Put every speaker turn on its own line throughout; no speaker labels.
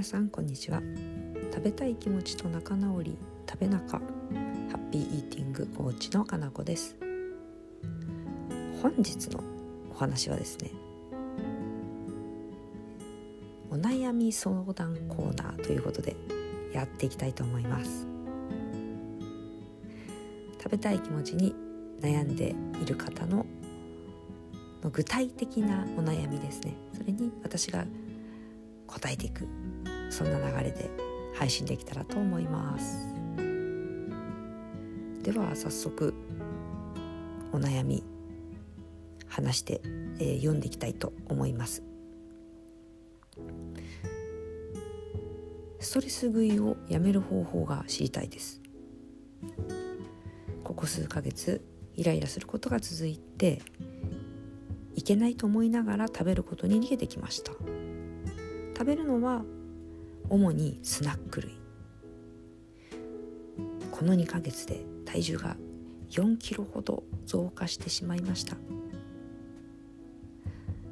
皆さんこんにちは。食べたい気持ちと仲直り食べ仲ハッピーイーティングコーチのかなこです。本日のお話はですねお悩み相談コーナーということでやっていきたいと思います。食べたい気持ちに悩んでいる方の具体的なお悩みですね。それに私が答えていく。そんな流れで配信できたらと思います。では早速お悩み話して、えー、読んでいきたいと思います。ストレス食いをやめる方法が知りたいです。ここ数ヶ月イライラすることが続いていけないと思いながら食べることに逃げてきました。食べるのは主にスナック類。この2ヶ月で体重が4キロほど増加してしまいました。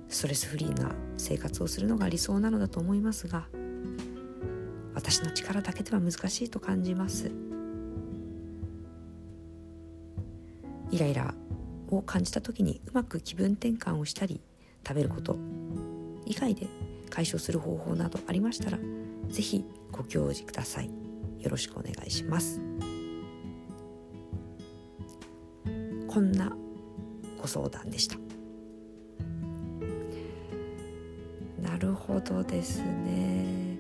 ストレスフリーな生活をするのが理想なのだと思いますが私の力だけでは難しいと感じます。イライラを感じた時にうまく気分転換をしたり食べること以外で解消する方法などありましたら是非ご教示ください。よろしくお願いします。こんなご相談でした。なるほどですね。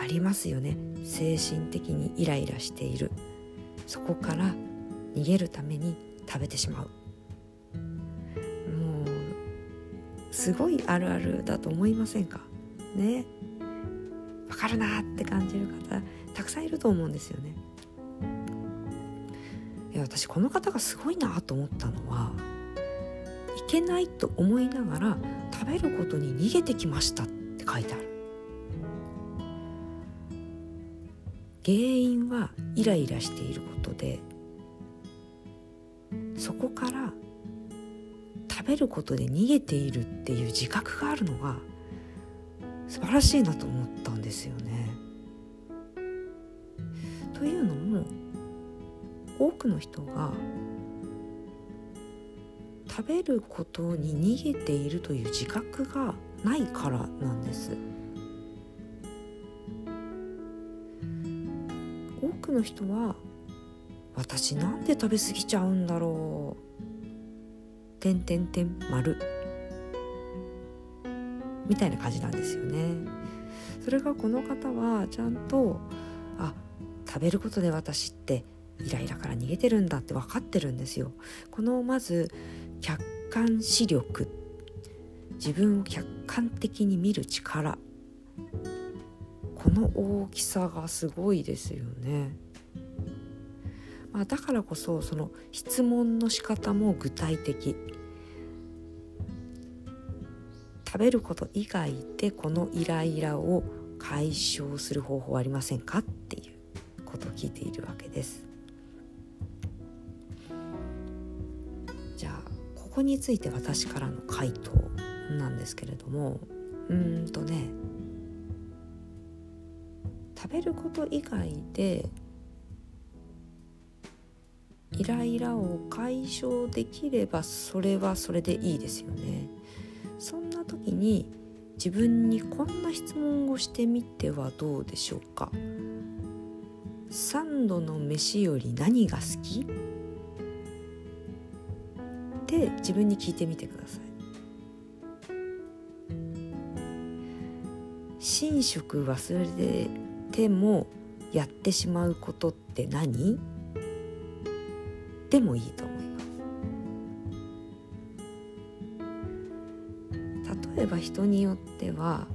ありますよね。精神的にイライラしている。そこから逃げるために食べてしまうすごいあるあるだと思いませんか？ね。わかるなって感じる方たくさんいると思うんですよね。いや私この方がすごいなと思ったのはいけないと思いながら食べることに逃げてきましたって書いてある。原因はイライラしていることでそこから食べることで逃げているっていう自覚があるのが素晴らしいなと思ったんですよね。というのも多くの人が食べることに逃げているという自覚がないからなんです。多くの人は私なんで食べ過ぎちゃうんだろう点点点丸みたいな感じなんですよね。それがこの方はちゃんとあ食べることで私ってイライラから逃げてるんだって分かってるんですよ。このまず客観視力自分を客観的に見る力この大きさがすごいですよね。まあ、だからこそその質問の仕方も具体的食べること以外でこのイライラを解消する方法はありませんかっていうことを聞いているわけですじゃあここについて私からの回答なんですけれどもうんとね食べること以外でイライラを解消できればそれはそれでいいですよね。そんな時に自分にこんな質問をしてみてはどうでしょうか？3度の飯より何が好き？って自分に聞いてみてください。寝食忘れてもやってしまうことって何？でもいいと思い例えば人によっては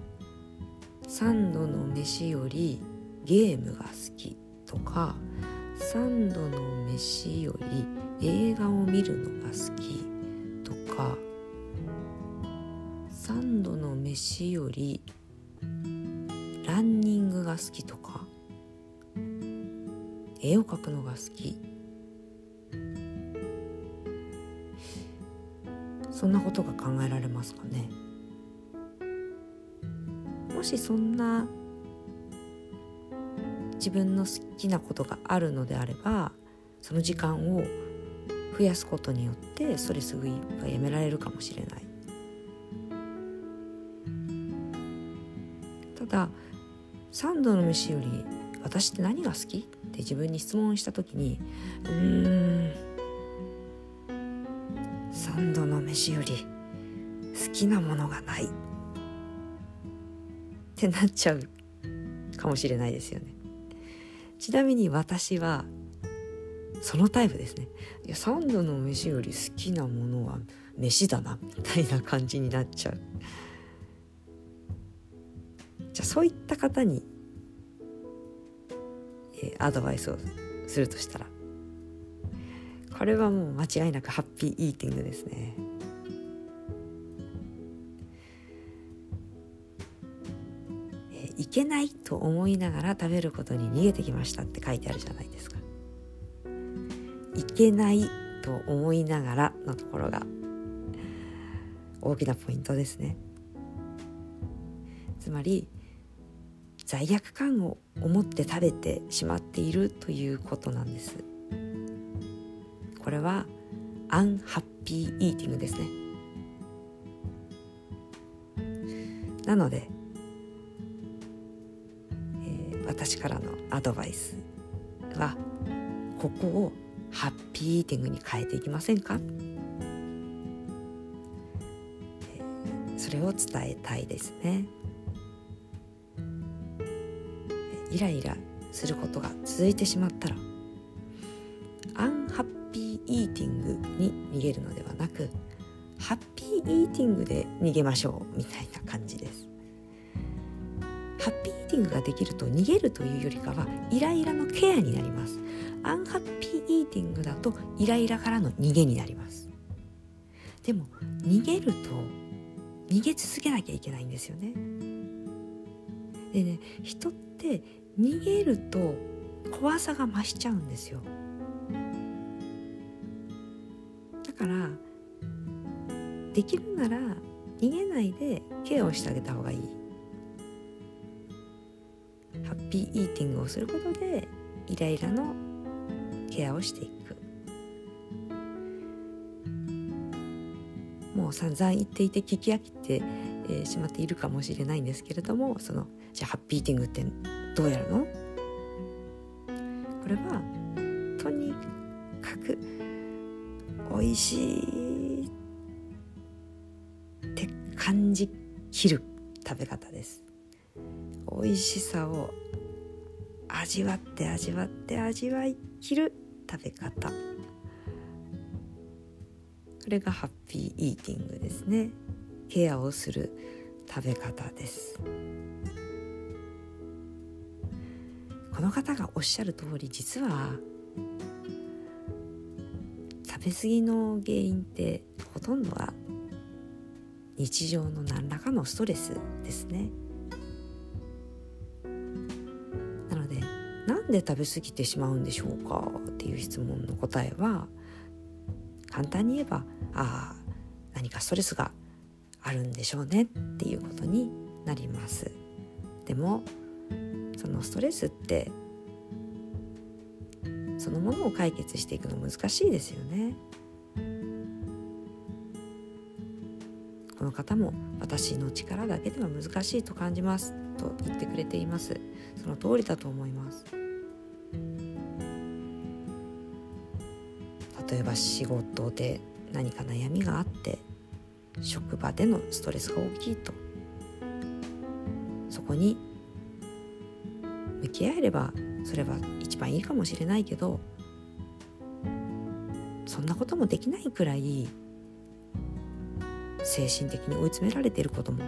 3度の飯よりゲームが好きとか3度の飯より映画を見るのが好きとか3度の飯よりランニングが好きとか絵を描くのが好き。そんなことが考えられますかね。もしそんな自分の好きなことがあるのであればその時間を増やすことによってストレスがやめられるかもしれない。ただ3度の飯より私って何が好き？って自分に質問した時にうーん3度の飯より好きなものがない。ってなっちゃうかもしれないですよね。ちなみに私はそのタイプですね。いや3度の飯より好きなものは飯だなみたいな感じになっちゃう。じゃあそういった方に、えー、アドバイスをするとしたら。これはもう間違いなくハッピーイーティングですね。いけないと思いながら食べることに逃げてきましたって書いてあるじゃないですか。いけないと思いながらのところが大きなポイントですね。つまり罪悪感を思って食べてしまっているということなんです。これはアンハッピーイーティングですね。なので私からのアドバイスはここをハッピーイーティングに変えていきませんか？それを伝えたいですね。イライラすることが続いてしまったらアンハッピーイーティングに逃げるのではなくハッピーイーティングで逃げましょうみたいな。ングができると逃げるというよりかはイライラのケアになります。アンハッピーイーティングだとイライラからの逃げになります。でも逃げると逃げ続けなきゃいけないんですよね。でね人って逃げると怖さが増しちゃうんですよ。だからできるなら逃げないでケアをしてあげた方がいい。ハッピーイーティングをすることでイライラのケアをしていく。もう散々言っていて聞き飽きて、しまっているかもしれないんですけれどもそのじゃあハッピーイーティングってどうやるの？これはとにかく美味しいって感じきる食べ方です。美味しさを味わって味わって味わいきる食べ方。これがハッピーイーティングですね。ケアをする食べ方です。この方がおっしゃる通り実は食べ過ぎの原因ってほとんどは日常の何らかのストレスですね。で食べ過ぎてしまうんでしょうか？っていう質問の答えは簡単に言えばああ何かストレスがあるんでしょうね。っていうことになります。でもそのストレスってそのものを解決していくの難しいですよね。この方も私の力だけでは難しいと感じますと言ってくれています。その通りだと思います。例えば仕事で何か悩みがあって職場でのストレスが大きいと。そこに向き合えればそれは一番いいかもしれないけどそんなこともできないくらい精神的に追い詰められていることも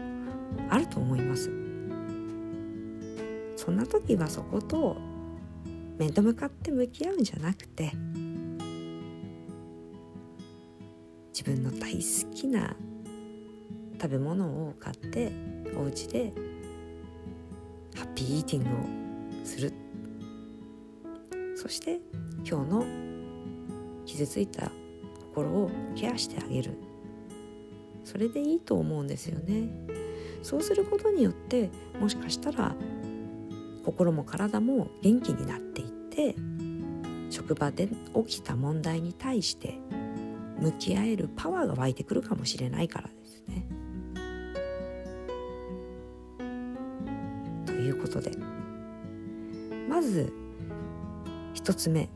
あると思います。そんな時はそこと面と向かって向き合うんじゃなくて自分の大好きな食べ物を買ってお家でハッピーイーティングをする。そして今日の傷ついた心をケアしてあげる。それでいいと思うんですよね。そうすることによってってもしかしたら心も体も元気になっていって職場で起きた問題に対して向き合えるパワーが湧いてくるかもしれないからですね。ということでまず一つ目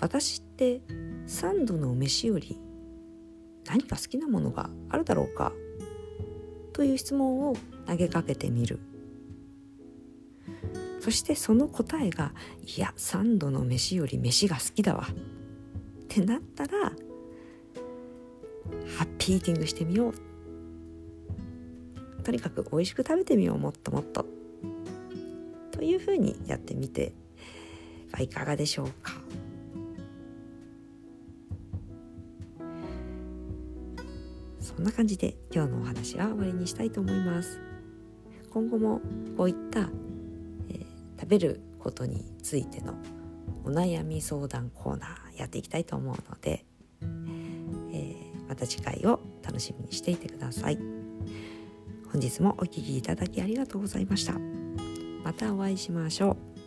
私って3度の飯より何か好きなものがあるだろうかという質問を投げかけてみるそしてその答えが「いや3度の飯より飯が好きだわ」ってなったらハッピーイティングしてみよう。とにかく美味しく食べてみようもっともっと。というふうにやってみてはいかがでしょうか。そんな感じで今日のお話は終わりにしたいと思います。今後もこういった、食べることについてのお悩み相談コーナーやっていきたいと思うのでえまた次回を楽しみにしていてください。本日もお聴きいただきありがとうございました。またお会いしましょう。